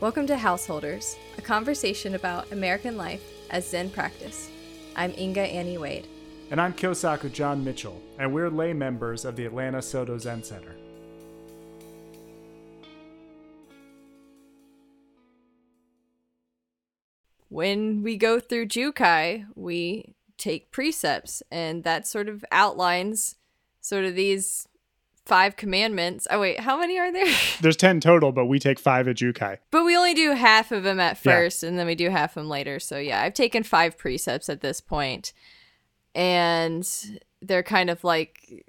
Welcome to Householders, a conversation about American life as Zen practice. I'm Inga Annie Wade. And I'm Kyosaku John Mitchell, and we're lay members of the Atlanta Soto Zen Center. When we go through Jukai, we take precepts, and that sort of outlines sort of these five commandments. Oh wait, how many are there? There's 10 total, but we take 5 at Jukai. But we only do half of them at first yeah. and then we do half of them later. So yeah, I've taken 5 precepts at this. And they're kind of like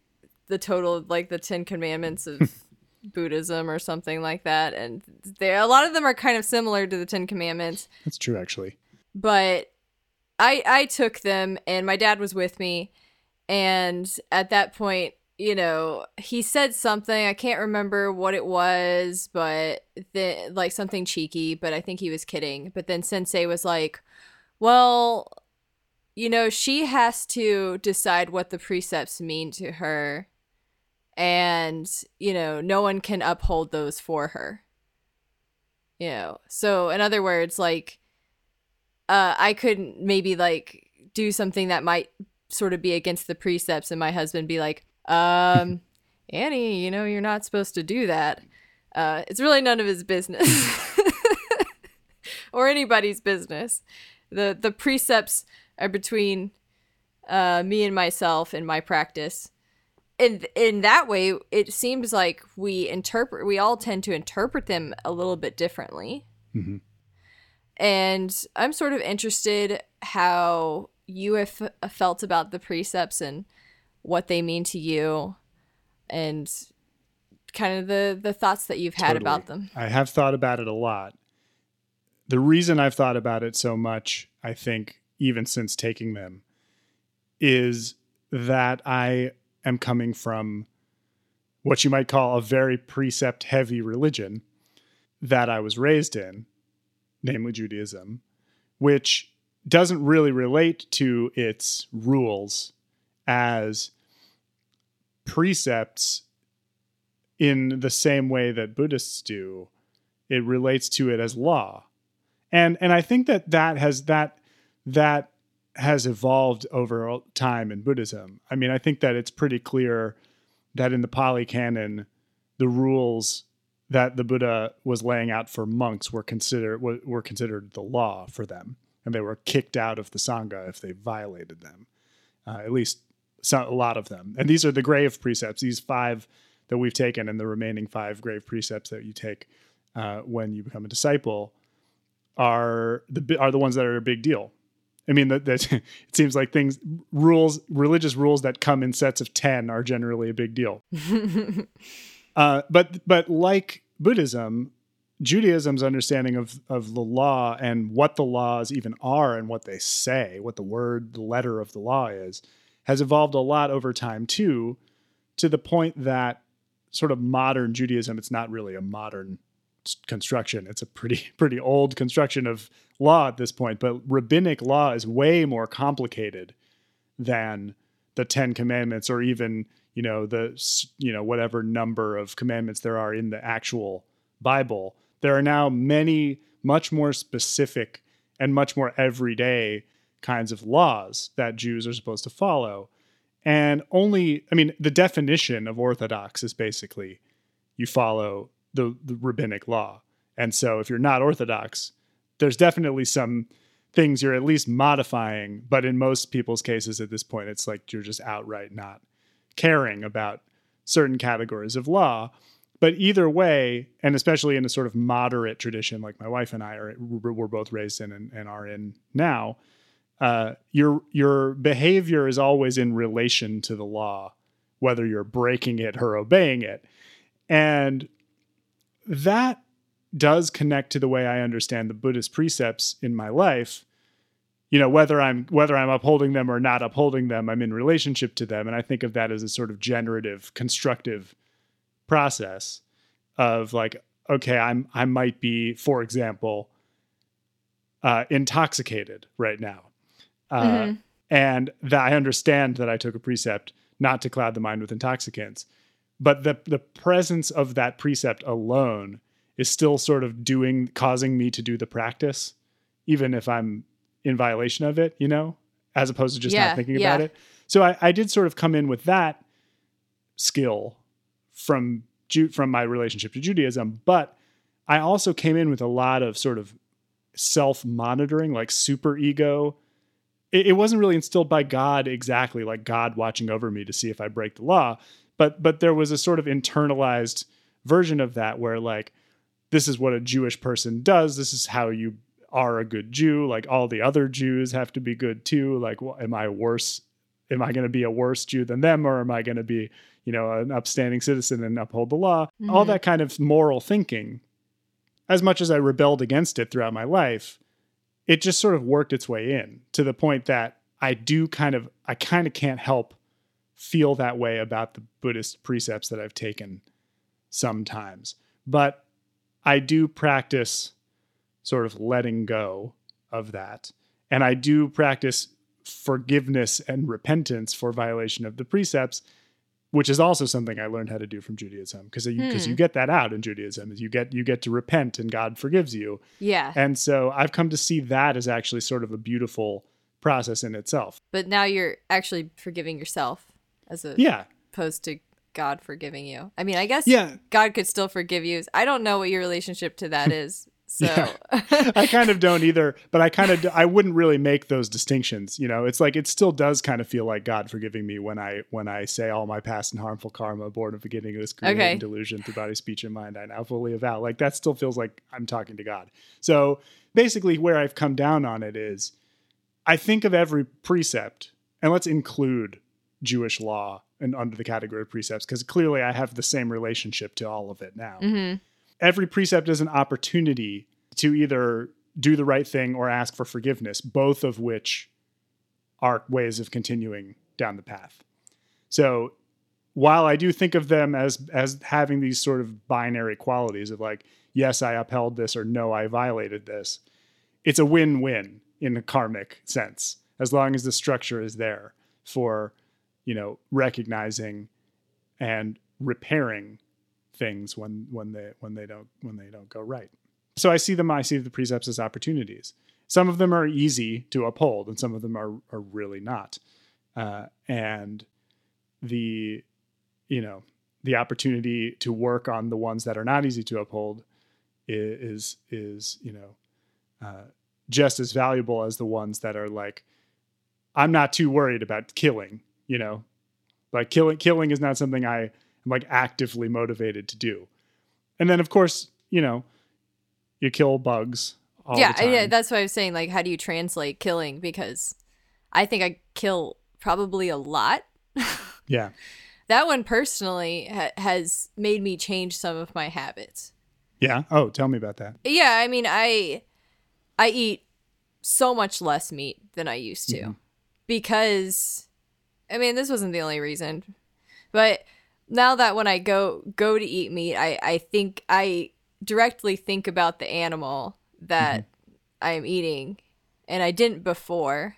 the total like the 10 commandments of Buddhism or something like that and there a lot of them are kind of similar to the 10 commandments. That's true actually. But I I took them and my dad was with me and at that point you know, he said something. I can't remember what it was, but the, like something cheeky, but I think he was kidding. But then Sensei was like, well, you know, she has to decide what the precepts mean to her. And, you know, no one can uphold those for her. You know, so in other words, like, uh, I could maybe like do something that might sort of be against the precepts, and my husband be like, um, Annie, you know, you're not supposed to do that. Uh, it's really none of his business or anybody's business. The the precepts are between uh, me and myself and my practice. And in that way, it seems like we interpret, we all tend to interpret them a little bit differently. Mm-hmm. And I'm sort of interested how you have felt about the precepts and what they mean to you and kind of the the thoughts that you've had totally. about them. I have thought about it a lot. The reason I've thought about it so much, I think, even since taking them, is that I am coming from what you might call a very precept heavy religion that I was raised in, namely Judaism, which doesn't really relate to its rules as precepts in the same way that Buddhists do. It relates to it as law. And and I think that that has that that has evolved over time in Buddhism. I mean, I think that it's pretty clear that in the Pali Canon, the rules that the Buddha was laying out for monks were considered were considered the law for them, and they were kicked out of the sangha if they violated them. Uh, at least so, a lot of them. And these are the grave precepts, these five that we've taken, and the remaining five grave precepts that you take uh, when you become a disciple are the are the ones that are a big deal. I mean, that, that it seems like things, rules, religious rules that come in sets of ten are generally a big deal. uh, but but like Buddhism, Judaism's understanding of of the law and what the laws even are and what they say, what the word, the letter of the law is, has evolved a lot over time too, to the point that sort of modern Judaism, it's not really a modern construction. It's a pretty pretty old construction of law at this point, but rabbinic law is way more complicated than the 10 commandments or even, you know, the you know whatever number of commandments there are in the actual Bible. There are now many much more specific and much more everyday kinds of laws that Jews are supposed to follow. And only, I mean, the definition of Orthodox is basically you follow the, the rabbinic law. And so if you're not Orthodox, there's definitely some things you're at least modifying. But in most people's cases at this point, it's like you're just outright not caring about certain categories of law. But either way, and especially in a sort of moderate tradition like my wife and I are, we're both raised in and, and are in now, uh, your your behavior is always in relation to the law, whether you're breaking it or obeying it, and that does connect to the way I understand the Buddhist precepts in my life. You know, whether I'm whether I'm upholding them or not upholding them, I'm in relationship to them, and I think of that as a sort of generative, constructive process of like, okay, I'm I might be, for example, uh, intoxicated right now uh, mm-hmm. And that I understand that I took a precept not to cloud the mind with intoxicants. But the, the presence of that precept alone is still sort of doing causing me to do the practice even if i'm in violation of it you know as opposed to just Yeah, not thinking yeah. about it so I, I did sort of come in with that skill from Ju- from my relationship to judaism but i also came in with a lot of sort of self-monitoring like super ego it, it wasn't really instilled by god exactly like god watching over me to see if i break the law but but there was a sort of internalized version of that where like this is what a jewish person does. This is how you are a good jew. Like all the other jews have to be good too. Like wh- am i worse? Am i going to be a worse jew than them or am i going to be you know an upstanding citizen and uphold the law? All Mhm. that kind of moral thinking as much as i rebelled against it throughout my life it just sort of worked its way in to the point that i do kind of i kind of can't help feel that way about the buddhist precepts that i've taken sometimes. But i do practice sort of letting go of that. And i do practice forgiveness and repentance for violation of the precepts which is also something i learned how to do from judaism because you because Hmm. you get that out in judaism is you get you get to repent and god forgives you Yeah. and so i've come to see that as actually sort of a beautiful process in itself But now you're actually forgiving yourself as a yeah opposed to God forgiving you. I mean, I guess yeah God could still forgive you. I don't know what your relationship to that is. So Yeah. I kind of don't either, but I kind of I wouldn't really make those distinctions. You know, it's like it still does kind of feel like God forgiving me when I when I say all my past and harmful karma, born of beginning of this creating Okay. delusion through body, speech, and mind. I now fully avow. Like that still feels like I'm talking to God. So basically, where I've come down on it is, I think of every precept, and let's include Jewish law and under the category of precepts because clearly I have the same relationship to all of it now Mhm. Every precept is an opportunity to either do the right thing or ask for forgiveness, both of which are ways of continuing down the path. So while I do think of them as as having these sort of binary qualities of like, yes, I upheld this or no, I violated this, it's a win-win in a karmic sense, as long as the structure is there for, you know, recognizing and repairing things when when they when they don't when they don't go right. So I see them I see the precepts as opportunities. Some of them are easy to uphold, and some of them are are really not. Uh, and the you know the opportunity to work on the ones that are not easy to uphold is is you know uh, just as valuable as the ones that are like I'm not too worried about killing. You know, like killing killing is not something I am like actively motivated to do. And then of course, you know, you kill bugs all yeah, the time. yeah, that's what I was saying. Like, how do you translate killing? Because I think I kill probably a lot. yeah. That one personally ha- has made me change some of my habits. Yeah. Oh, tell me about that. Yeah, I mean, I I eat so much less meat than I used to Mhm. because I mean, this wasn't the only reason. But now that when I go go to eat meat, I I think I directly think about the animal that I am eating and I didn't before.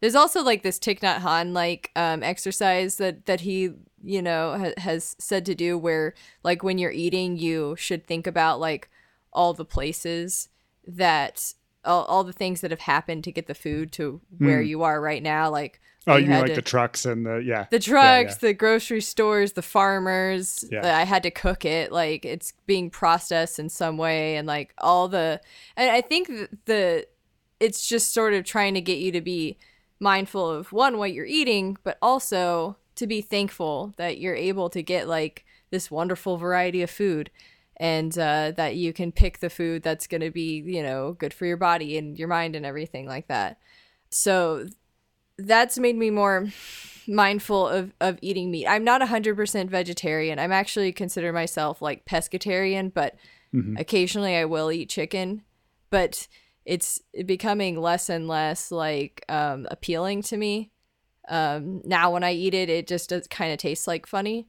There's also like this Thich Nhat Hanh like um, exercise that that he you know ha- has said to do where like when you're eating you should think about like all the places that all, all the things that have happened to get the food to where Hmm. you are right now like Oh, you you like to- the trucks and the yeah. the trucks, yeah. the grocery stores, the farmers. Yeah. I had to cook it. Like it's being processed in some way, and like all the. And I think th- the, it's just sort of trying to get you to be mindful of one what you're eating, but also to be thankful that you're able to get like this wonderful variety of food. And uh, that you can pick the food that's going to be, you know, good for your body and your mind and everything like that. So that's made me more mindful of, of eating meat. I'm not 100% vegetarian. I'm actually consider myself like pescatarian, but Mhm. occasionally I will eat chicken. But it's becoming less and less like um, appealing to me. Um, now when I eat it, it just does kind of taste like funny.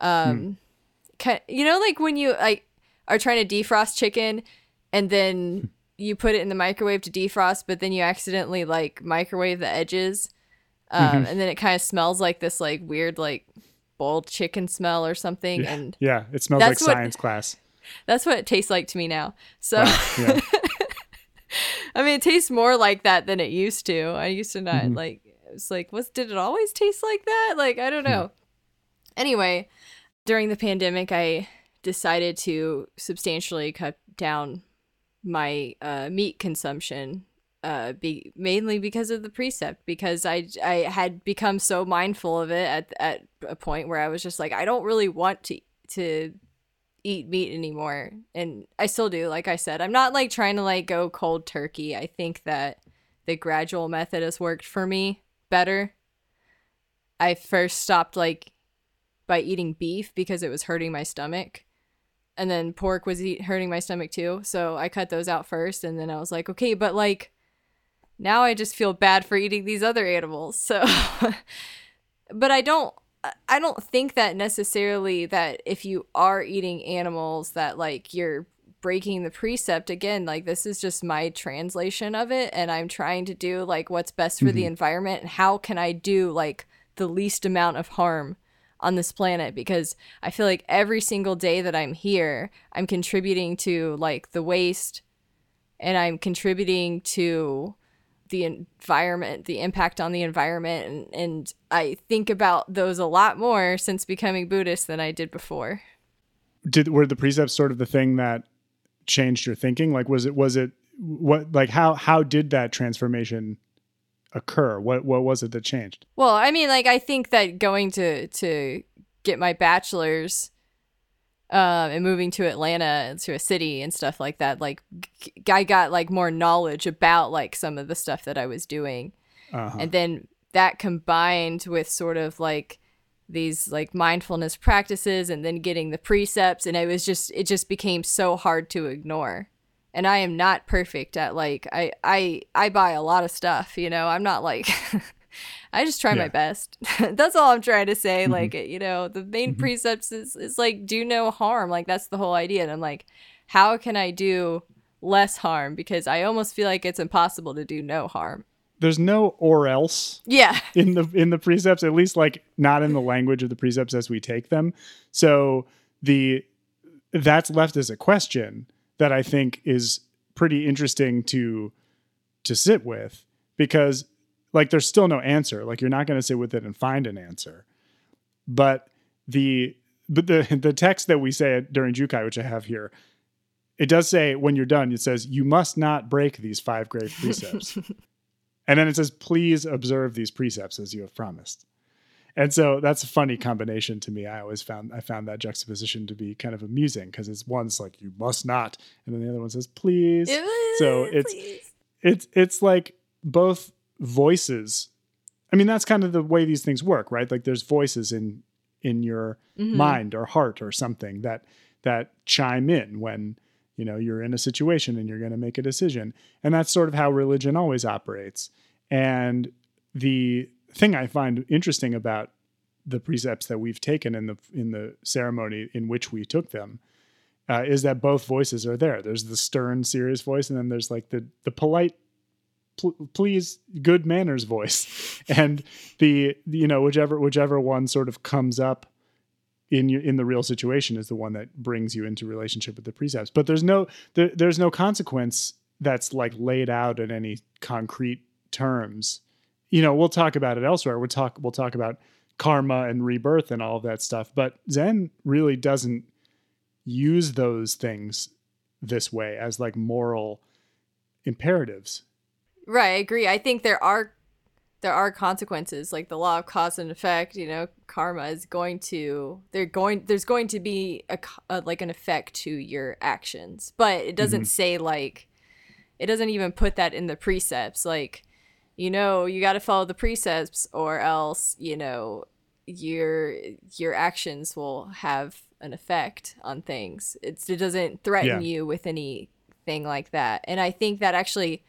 Um, ki- you know, like when you like are trying to defrost chicken and then you put it in the microwave to defrost, but then you accidentally like microwave the edges, um, and then it kind of smells like this like weird like boiled chicken smell or something. Yeah. And Yeah, it smells like what- science class. That's what it tastes like to me now. So Wow, yeah. I mean, it tastes more like that than it used to. I used to not Mhm. like. It's like, was did it always taste like that? Like, I don't know. Anyway, during the pandemic, I decided to substantially cut down my uh, meat consumption. Uh, be mainly because of the precept, because I I had become so mindful of it at at a point where I was just like, I don't really want to to eat meat anymore. And i still do like i said i'm not like trying to like go cold turkey. I think that the gradual method has worked for me better. I first stopped like by eating beef because it was hurting my stomach and then pork was eat- hurting my stomach too. So i cut those out first and then i was like okay but like now i just feel bad for eating these other animals. So but i don't I don't think that necessarily that if you are eating animals that like you're breaking the precept. Again like this is just my translation of it and I'm trying to do like what's best for the Mhm. environment and how can I do like the least amount of harm on this planet because I feel like every single day that I'm here I'm contributing to like the waste and I'm contributing to the environment, the impact on the environment, and, and I think about those a lot more since becoming Buddhist than I did before. Did were the precepts sort of the thing that changed your thinking? Like, was it was it what like how how did that transformation occur? What what was it that changed? Well, I mean, like I think that going to to get my bachelor's um, and moving to Atlanta to a city and stuff like that, like g- I got like more knowledge about like some of the stuff that I was doing. Uh-huh. and then that combined with sort of like these like mindfulness practices and then getting the precepts and it was just it just became so hard to ignore and i am not perfect at like i i i buy a lot of stuff you know? I'm not like i just try my best. That's all i'm trying to say Mhm. like you know the main Mhm. precepts is, is like do no harm like that's the whole idea and i'm like how can i do less harm? Because i almost feel like it's impossible to do no harm. There's no or else yeah. in the in the precepts, at least like not in the language of the precepts as we take them. So the that's left as a question that I think is pretty interesting to to sit with because like there's still no answer. Like you're not going to sit with it and find an answer. But the but the the text that we say during Jukai, which I have here, it does say when you're done, it says you must not break these five great precepts. And then it says, please observe these precepts as you have promised. And so that's a funny combination to me. I always found I found that juxtaposition to be kind of amusing because it's one's like you must not, and then the other one says please. So it's- Please. It's it's like both voices. I mean, that's kind of the way these things work, right? Like there's voices in in your Mhm. mind or heart or something that that chime in when you know you're in a situation and you're going to make a decision and that's sort of how religion always operates and the thing i find interesting about the precepts that we've taken in the in the ceremony in which we took them uh, is that both voices are there. There's the stern serious voice and then there's like the the polite pl- please good manners voice. And the you know whichever whichever one sort of comes up in your in the real situation is the one that brings you into relationship with the precepts. But there's no there, there's no consequence that's like laid out in any concrete terms you know we'll talk about it elsewhere we'll talk we'll talk about karma and rebirth and all of that stuff but zen really doesn't use those things this way as like moral imperatives Right, I agree. I think there are there are consequences like the law of cause and effect, you know, karma is going to they're going there's going to be a, a like an effect to your actions. But it doesn't Mhm. say like it doesn't even put that in the precepts like you know, you got to follow the precepts or else, you know, your your actions will have an effect on things. It's it doesn't threaten Yeah. you with anything like that. And I think that actually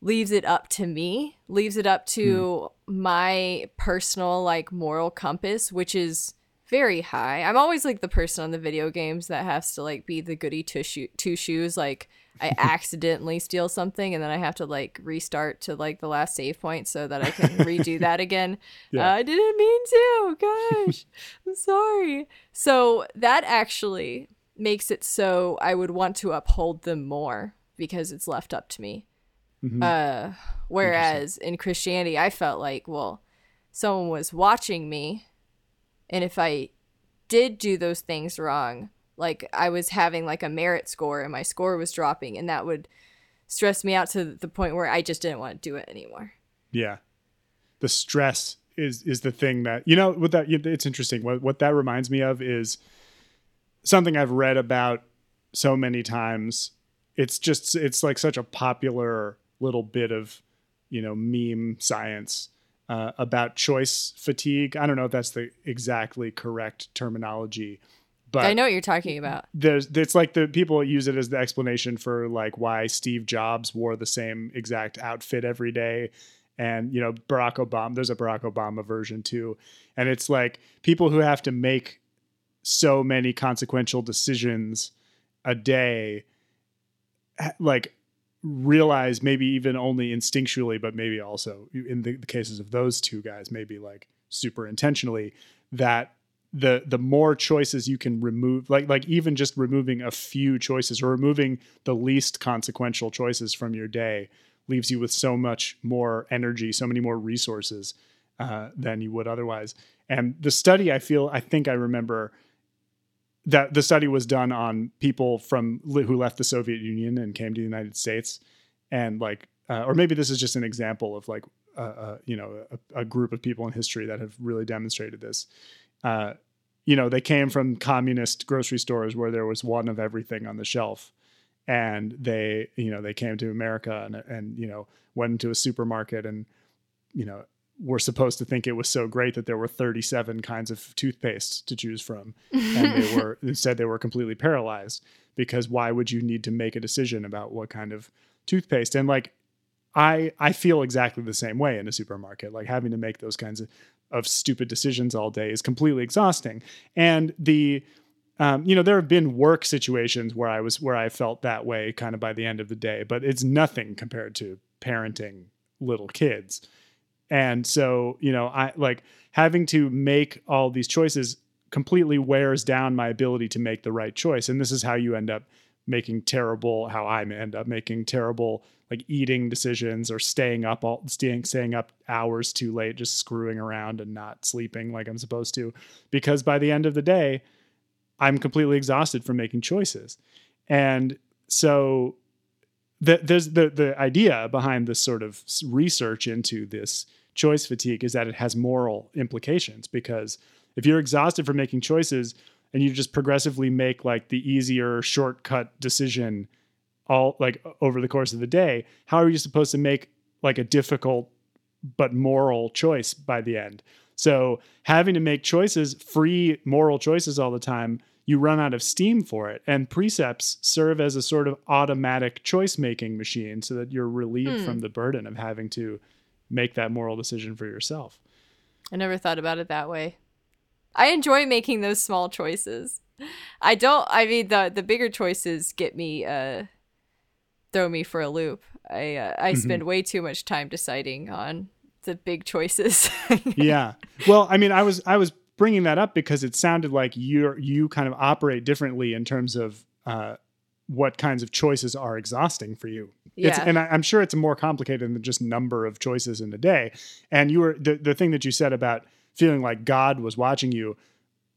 leaves it up to me, leaves it up to hmm. my personal like moral compass, which is very high. I'm always like the person on the video games that has to like be the goody two, two shoes. Like I accidentally steal something and then I have to like restart to like the last save point so that I can redo that again. Yeah. Uh, I didn't mean to. Gosh, I'm sorry. So that actually makes it so I would want to uphold them more because it's left up to me. Mhm. Uh, whereas in Christianity, I felt like, well, someone was watching me, and if I did do those things wrong, like I was having like a merit score and my score was dropping, and that would stress me out to the point where I just didn't want to do it anymore. Yeah. The stress is is the thing that you know what that it's interesting. What what that reminds me of is something I've read about so many times. It's just it's like such a popular little bit of you know meme science uh, about choice fatigue. I don't know if that's the exactly correct terminology, but I know what you're talking about. there's it's like the people use it as the explanation for like why Steve Jobs wore the same exact outfit every day and you know Barack Obama there's a Barack Obama version too and it's like people who have to make so many consequential decisions a day like realize maybe even only instinctually but maybe also in the, the cases of those two guys maybe like super intentionally that the the more choices you can remove like like even just removing a few choices or removing the least consequential choices from your day leaves you with so much more energy so many more resources uh, than you would otherwise. And the study i feel i think i remember that the study was done on people from who left the soviet union and came to the united states and like uh, or maybe this is just an example of like uh, uh, you know a, a group of people in history that have really demonstrated this uh, you know, they came from communist grocery stores where there was one of everything on the shelf. And they, you know, they came to America and, and, you know, went into a supermarket and, you know, were supposed to think it was so great that there were 37 kinds of toothpaste to choose from. And they were, instead, they were completely paralyzed because why would you need to make a decision about what kind of toothpaste? And like, I, I feel exactly the same way in a supermarket, like having to make those kinds of of stupid decisions all day is completely exhausting. And the um, you know, there have been work situations where I was where I felt that way kind of by the end of the day, but it's nothing compared to parenting little kids. And so, you know, I like having to make all these choices completely wears down my ability to make the right choice. And this is how you end up making terrible how I end up making terrible like eating decisions or staying up all staying staying up hours too late just screwing around and not sleeping like I'm supposed to because by the end of the day I'm completely exhausted from making choices. And so the, there's the the idea behind this sort of research into this choice fatigue is that it has moral implications because if you're exhausted from making choices and you just progressively make like the easier shortcut decision all like over the course of the day how are you supposed to make like a difficult but moral choice by the end so having to make choices free moral choices all the time you run out of steam for it and precepts serve as a sort of automatic choice making machine so that you're relieved Hmm. from the burden of having to make that moral decision for yourself I never thought about it that way. I enjoy making those small choices. I don't I mean the the bigger choices get me uh throw me for a loop. I uh, I Mhm. spend way too much time deciding on the big choices. yeah. Well, I mean, I was I was bringing that up because it sounded like you you kind of operate differently in terms of uh, what kinds of choices are exhausting for you. It's, Yeah. and I, I'm sure it's more complicated than just number of choices in a day. And you were the the thing that you said about feeling like God was watching you.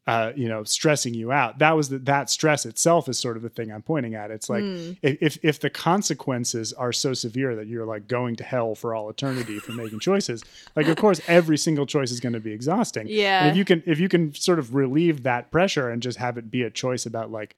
Uh, you know, stressing you out. That was the, that stress itself is sort of the thing I'm pointing at. It's like Hmm. if if the consequences are so severe that you're like going to hell for all eternity for making choices, like of course every single choice is going to be exhausting. Yeah. And if you can if you can sort of relieve that pressure and just have it be a choice about like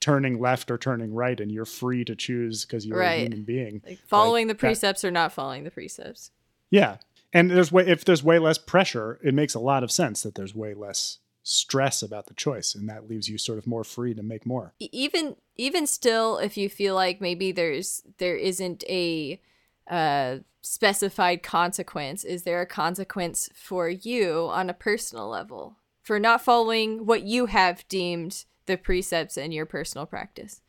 turning left or turning right and you're free to choose because you're a human being. like following the that- precepts or not following the precepts. Yeah. And there's way if there's way less pressure, it makes a lot of sense that there's way less stress about the choice and that leaves you sort of more free to make more. Even even still if you feel like maybe there's there isn't a uh specified consequence is there a consequence for you on a personal level for not following what you have deemed the precepts in your personal practice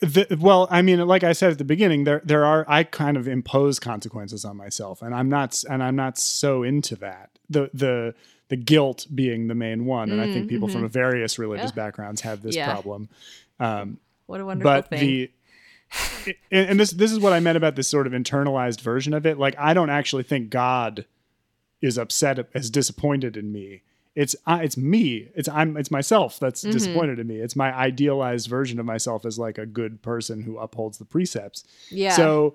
The, well, I mean, like I said at the beginning, there there are I kind of impose consequences on myself, and I'm not and I'm not so into that. The the the guilt being the main one, and I think people from various religious Yeah. backgrounds have this Yeah. problem. Um, what a wonderful but thing. the and, and this this is what I meant about this sort of internalized version of it. Like I don't actually think God is upset, is disappointed in me. It's uh, it's me. It's I'm it's myself that's Mhm. disappointed in me. It's my idealized version of myself as like a good person who upholds the precepts. yeah. So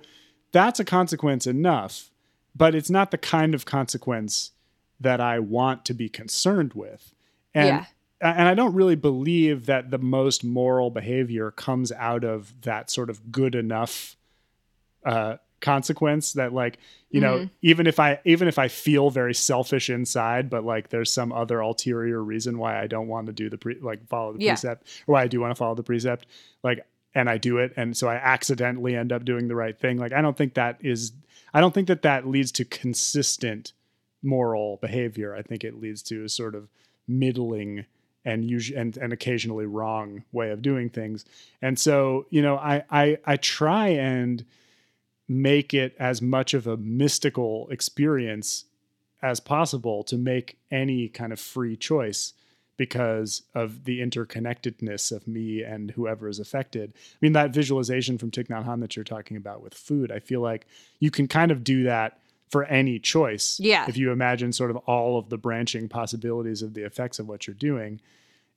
that's a consequence enough, but it's not the kind of consequence that I want to be concerned with. And Yeah. and I don't really believe that the most moral behavior comes out of that sort of good enough uh consequence that like you know Mhm. even if i even if i feel very selfish inside but like there's some other ulterior reason why i don't want to do the pre like follow the Yeah. precept or why i do want to follow the precept like and i do it and so i accidentally end up doing the right thing like i don't think that is i don't think that that leads to consistent moral behavior i think it leads to a sort of middling and usually and, and occasionally wrong way of doing things and so you know i i i try and make it as much of a mystical experience as possible to make any kind of free choice because of the interconnectedness of me and whoever is affected. I mean, that visualization from Thich Nhat Hanh that you're talking about with food, I feel like you can kind of do that for any choice. Yeah. If you imagine sort of all of the branching possibilities of the effects of what you're doing.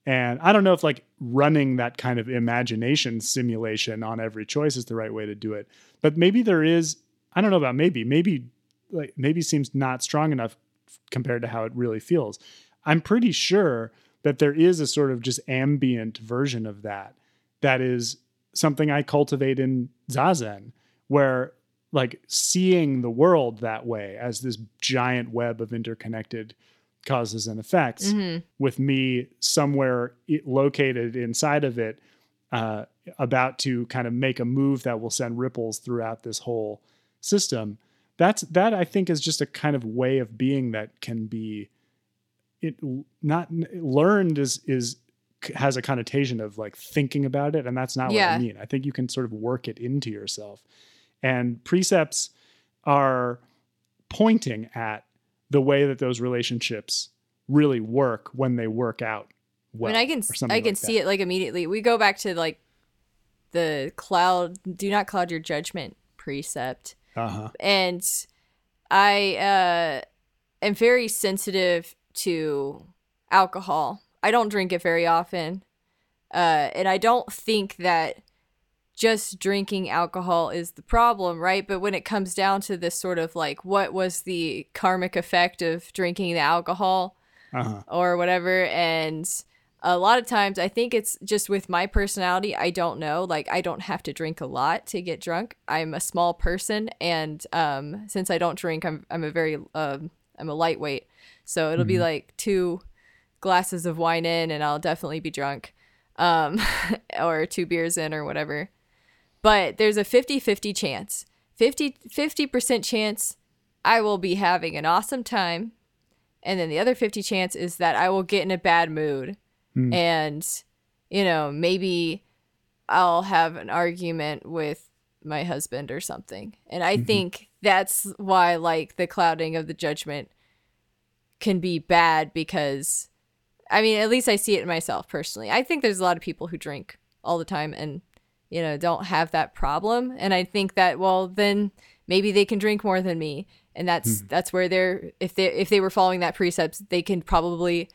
And I don't know if like running that kind of imagination simulation on every choice is the right way to do it. But maybe there is, I don't know about maybe, maybe like maybe seems not strong enough compared to how it really feels. I'm pretty sure that there is a sort of just ambient version of that that is something I cultivate in Zazen, where like seeing the world that way as this giant web of interconnected causes and effects Mhm. with me somewhere located inside of it, uh, about to kind of make a move that will send ripples throughout this whole system. That's that I think is just a kind of way of being that can be it not learned is is has a connotation of like thinking about it and that's not what I mean. I think you can sort of work it into yourself. And precepts are pointing at the way that those relationships really work when they work out well. I mean, I can I can like see that. it like immediately. We go back to like the cloud. Do not cloud your judgment precept, Uh-huh. and I uh, am very sensitive to alcohol. I don't drink it very often, uh, and I don't think that just drinking alcohol is the problem, right? But when it comes down to this sort of like, what was the karmic effect of drinking the alcohol? Uh-huh. or whatever and a lot of times i think it's just with my personality i don't know like i don't have to drink a lot to get drunk i'm a small person and um since i don't drink i'm i'm a very um i'm a lightweight so it'll be Mhm. like two glasses of wine in and i'll definitely be drunk um or two beers in or whatever but there's a 50-50 chance. 50 50% chance i will be having an awesome time. And then the other 50 chance is that I will get in a bad mood. Hmm. and you know maybe I'll have an argument with my husband or something. And I Mhm. think that's why like the clouding of the judgment can be bad because I mean at least I see it in myself personally. I think there's a lot of people who drink all the time and you know don't have that problem. And I think that well then maybe they can drink more than me. And that's that's where they're if they if they were following that precepts they can probably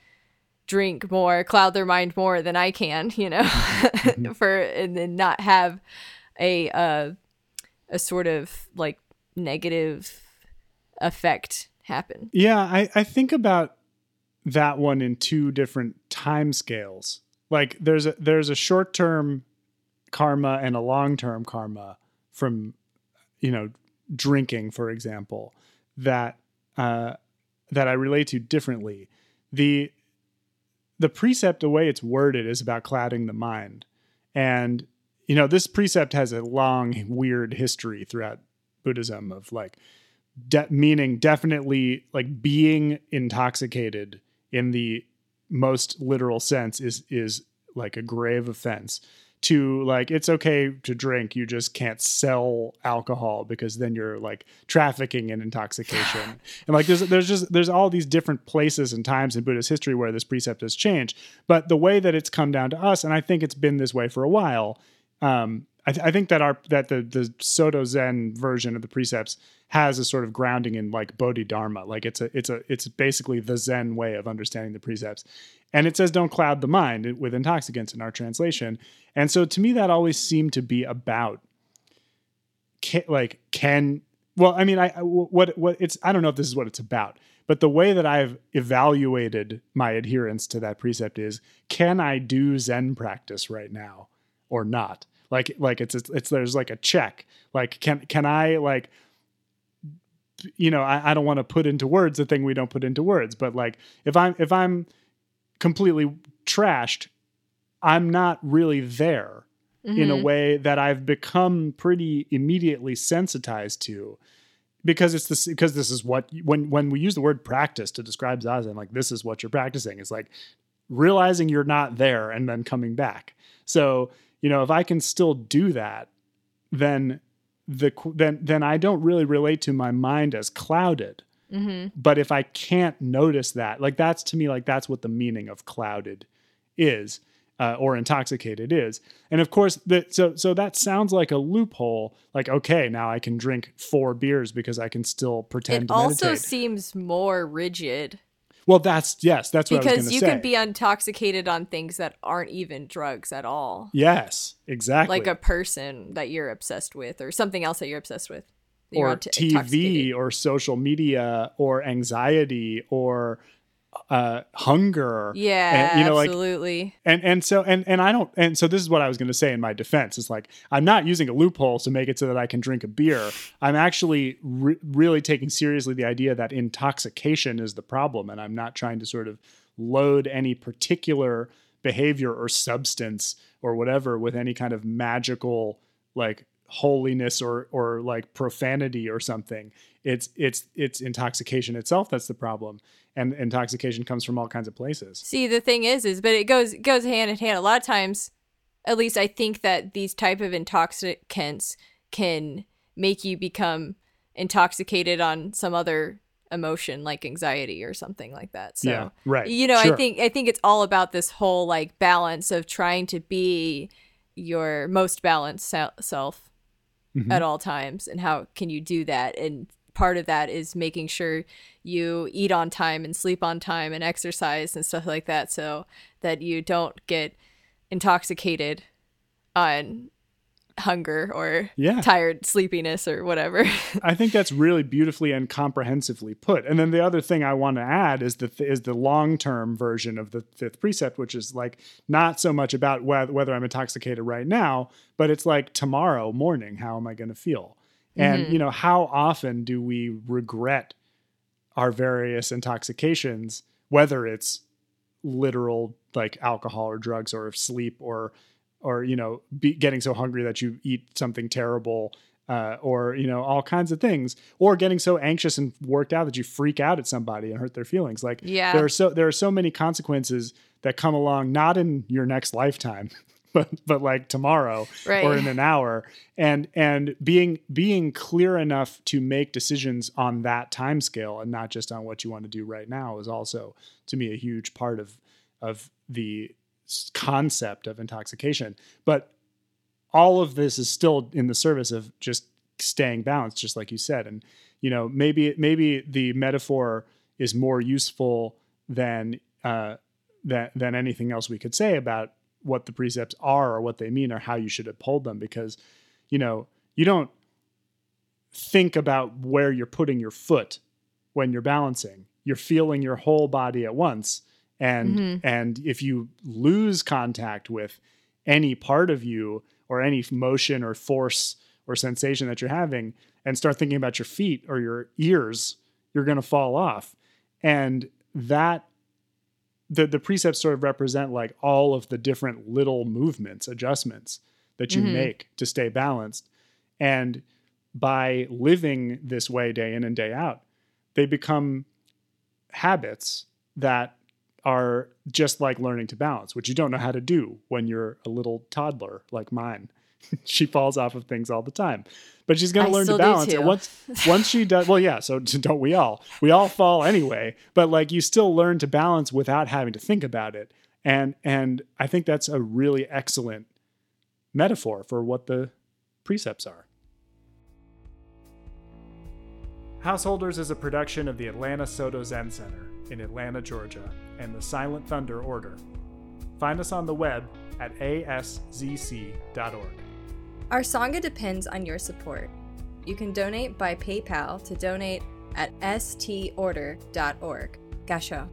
drink more cloud their mind more than i can you know for and then not have a uh a sort of like negative effect happen. Yeah, I, I think about that one in two different time scales. Like there's a there's a short term karma and a long term karma from you know drinking, for example, that uh, that I relate to differently. The the precept, the way it's worded, is about clouding the mind, and you know this precept has a long, weird history throughout Buddhism of like de- meaning definitely like being intoxicated in the most literal sense is is like a grave offense to like it's okay to drink you just can't sell alcohol because then you're like trafficking in intoxication. And like there's there's just there's all these different places and times in buddhist history where this precept has changed. But the way that it's come down to us and i think it's been this way for a while um, I, th- I, think that our that the the Soto Zen version of the precepts has a sort of grounding in like Bodhidharma, like it's a it's a it's basically the Zen way of understanding the precepts, and it says don't cloud the mind with intoxicants in our translation, and so to me that always seemed to be about can, like can well I mean I what what it's I don't know if this is what it's about, but the way that I've evaluated my adherence to that precept is can I do Zen practice right now or not? like like it's, it's it's there's like a check like can can i like you know i, I don't want to put into words the thing we don't put into words but like if i'm if i'm completely trashed i'm not really there mm-hmm. in a mm-hmm. way that i've become pretty immediately sensitized to because it's this because this is what when when we use the word practice to describe zazen like this is what you're practicing it's like realizing you're not there and then coming back so you know, if I can still do that, then the then then I don't really relate to my mind as clouded. Mm-hmm. But if I can't notice that, like that's to me like that's what the meaning of clouded is. Uh, or intoxicated is. And of course, the, so so that sounds like a loophole. Like, okay, now I can drink four beers because I can still pretend. It also seems more rigid. Well, that's yes, that's what because you say. can be intoxicated on things that aren't even drugs at all. Yes, exactly. Like a person that you're obsessed with, or something else that you're obsessed with, or TV, or social media, or anxiety, or uh, hunger. Yeah, and, you know, absolutely. Like, and and so and and I don't and so this is what I was going to say in my defense is like I'm not using a loophole to make it so that I can drink a beer. I'm actually re- really taking seriously the idea that intoxication is the problem, and I'm not trying to sort of load any particular behavior or substance or whatever with any kind of magical like holiness or or like profanity or something it's it's it's intoxication itself that's the problem. And intoxication comes from all kinds of places. See the thing is is but it goes goes hand in hand. A lot of times at least i think that these type of intoxicants can make you become intoxicated on some other emotion like anxiety or something like that. So yeah, right. you know sure. i think i think it's all about this whole like balance of trying to be your most balanced self mm-hmm. at all times and how can you do that and part of that is making sure you eat on time and sleep on time and exercise and stuff like that so that you don't get intoxicated on hunger or yeah. tired sleepiness or whatever. I think that's really beautifully and comprehensively put. And then the other thing I want to add is the th- is the long-term version of the fifth precept which is like not so much about whether, whether I'm intoxicated right now, but it's like tomorrow morning how am I going to feel? And mm-hmm. you know, how often do we regret our various intoxications, whether it's literal like alcohol or drugs or sleep or or you know, be, getting so hungry that you eat something terrible uh, or you know all kinds of things or getting so anxious and worked out that you freak out at somebody and hurt their feelings. Like yeah. there are so there are so many consequences that come along not in your next lifetime but but like tomorrow right. or in an hour. And and being being clear enough to make decisions on that time scale and not just on what you want to do right now is also to me a huge part of of the concept of intoxication. But all of this is still in the service of just staying balanced just like you said. And you know maybe maybe the metaphor is more useful than uh, than than anything else we could say about what the precepts are or what they mean or how you should uphold them. Because you know you don't think about where you're putting your foot when you're balancing. You're feeling your whole body at once and mm-hmm. and if you lose contact with any part of you or any motion or force or sensation that you're having and start thinking about your feet or your ears you're going to fall off and that the the precepts sort of represent like all of the different little movements, adjustments that you mm-hmm. make to stay balanced. And by living this way day in and day out, they become habits that are just like learning to balance, which you don't know how to do when you're a little toddler like mine. she falls off of things all the time. But she's going to learn to balance. And once once she does well, yeah, so don't we all. We all fall anyway, but like you still learn to balance without having to think about it. And and I think that's a really excellent metaphor for what the precepts are. Householders is a production of the Atlanta Soto Zen Center in Atlanta, Georgia, and the Silent Thunder Order. Find us on the web at aszc.org. Our Sangha depends on your support. You can donate by PayPal to donate at storder.org. Gasho.